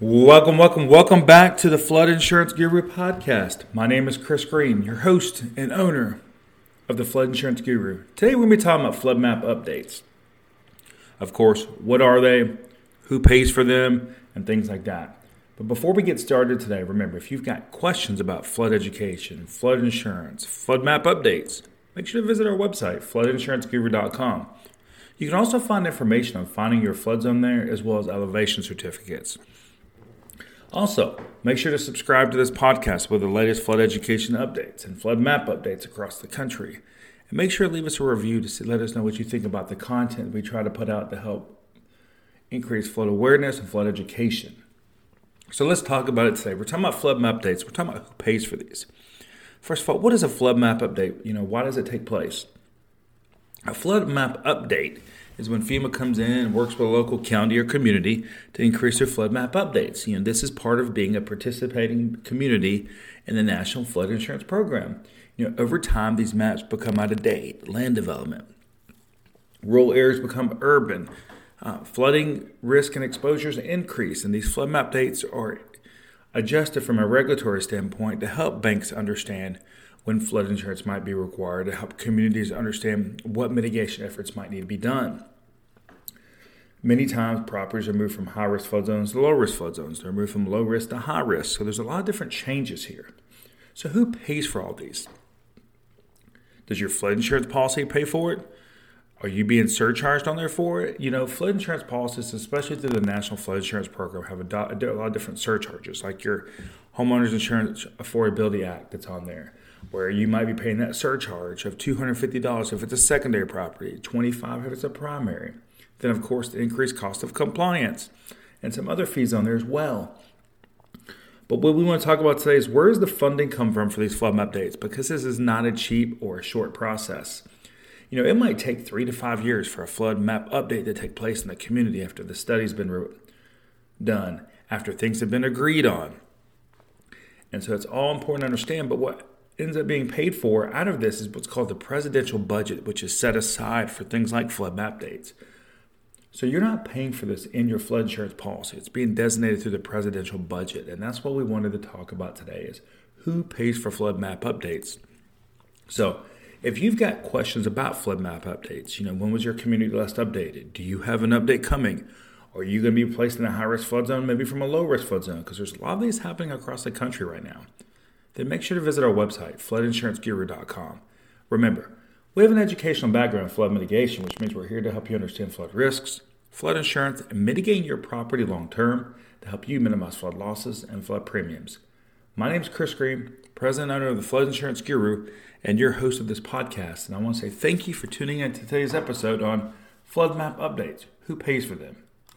Welcome, welcome, welcome back to the Flood Insurance Guru podcast. My name is Chris Green, your host and owner of the Flood Insurance Guru. Today we're going to be talking about flood map updates. Of course, what are they, who pays for them, and things like that. But before we get started today, remember if you've got questions about flood education, flood insurance, flood map updates, make sure to visit our website, floodinsuranceguru.com. You can also find information on finding your flood zone there as well as elevation certificates. Also, make sure to subscribe to this podcast with the latest flood education updates and flood map updates across the country. And make sure to leave us a review to let us know what you think about the content we try to put out to help increase flood awareness and flood education. So let's talk about it today. We're talking about flood map updates. We're talking about who pays for these. First of all, what is a flood map update? You know, why does it take place? A flood map update is when FEMA comes in and works with a local county or community to increase their flood map updates. You know, this is part of being a participating community in the National Flood Insurance Program. You know, over time, these maps become out of date. Land development, rural areas become urban. Uh, flooding risk and exposures increase, and these flood map dates are adjusted from a regulatory standpoint to help banks understand when flood insurance might be required to help communities understand what mitigation efforts might need to be done. Many times, properties are moved from high risk flood zones to low risk flood zones. They're moved from low risk to high risk. So there's a lot of different changes here. So, who pays for all these? Does your flood insurance policy pay for it? Are you being surcharged on there for it? You know, flood insurance policies, especially through the National Flood Insurance Program, have a, do- a lot of different surcharges, like your Homeowners Insurance Affordability Act that's on there where you might be paying that surcharge of $250 if it's a secondary property, 25 if it's a primary. Then of course the increased cost of compliance and some other fees on there as well. But what we want to talk about today is where does the funding come from for these flood map updates? Because this is not a cheap or a short process. You know, it might take three to five years for a flood map update to take place in the community after the study's been re- done, after things have been agreed on. And so it's all important to understand. But what ends up being paid for out of this is what's called the presidential budget, which is set aside for things like flood map dates. So you're not paying for this in your flood insurance policy. It's being designated through the presidential budget. And that's what we wanted to talk about today is who pays for flood map updates. So if you've got questions about flood map updates, you know, when was your community last updated? Do you have an update coming? Are you going to be placed in a high risk flood zone, maybe from a low risk flood zone? Because there's a lot of these happening across the country right now then make sure to visit our website, floodinsuranceguru.com. Remember, we have an educational background in flood mitigation, which means we're here to help you understand flood risks, flood insurance, and mitigating your property long term to help you minimize flood losses and flood premiums. My name is Chris Green, president and owner of the Flood Insurance Guru, and your host of this podcast. And I want to say thank you for tuning in to today's episode on flood map updates. Who pays for them?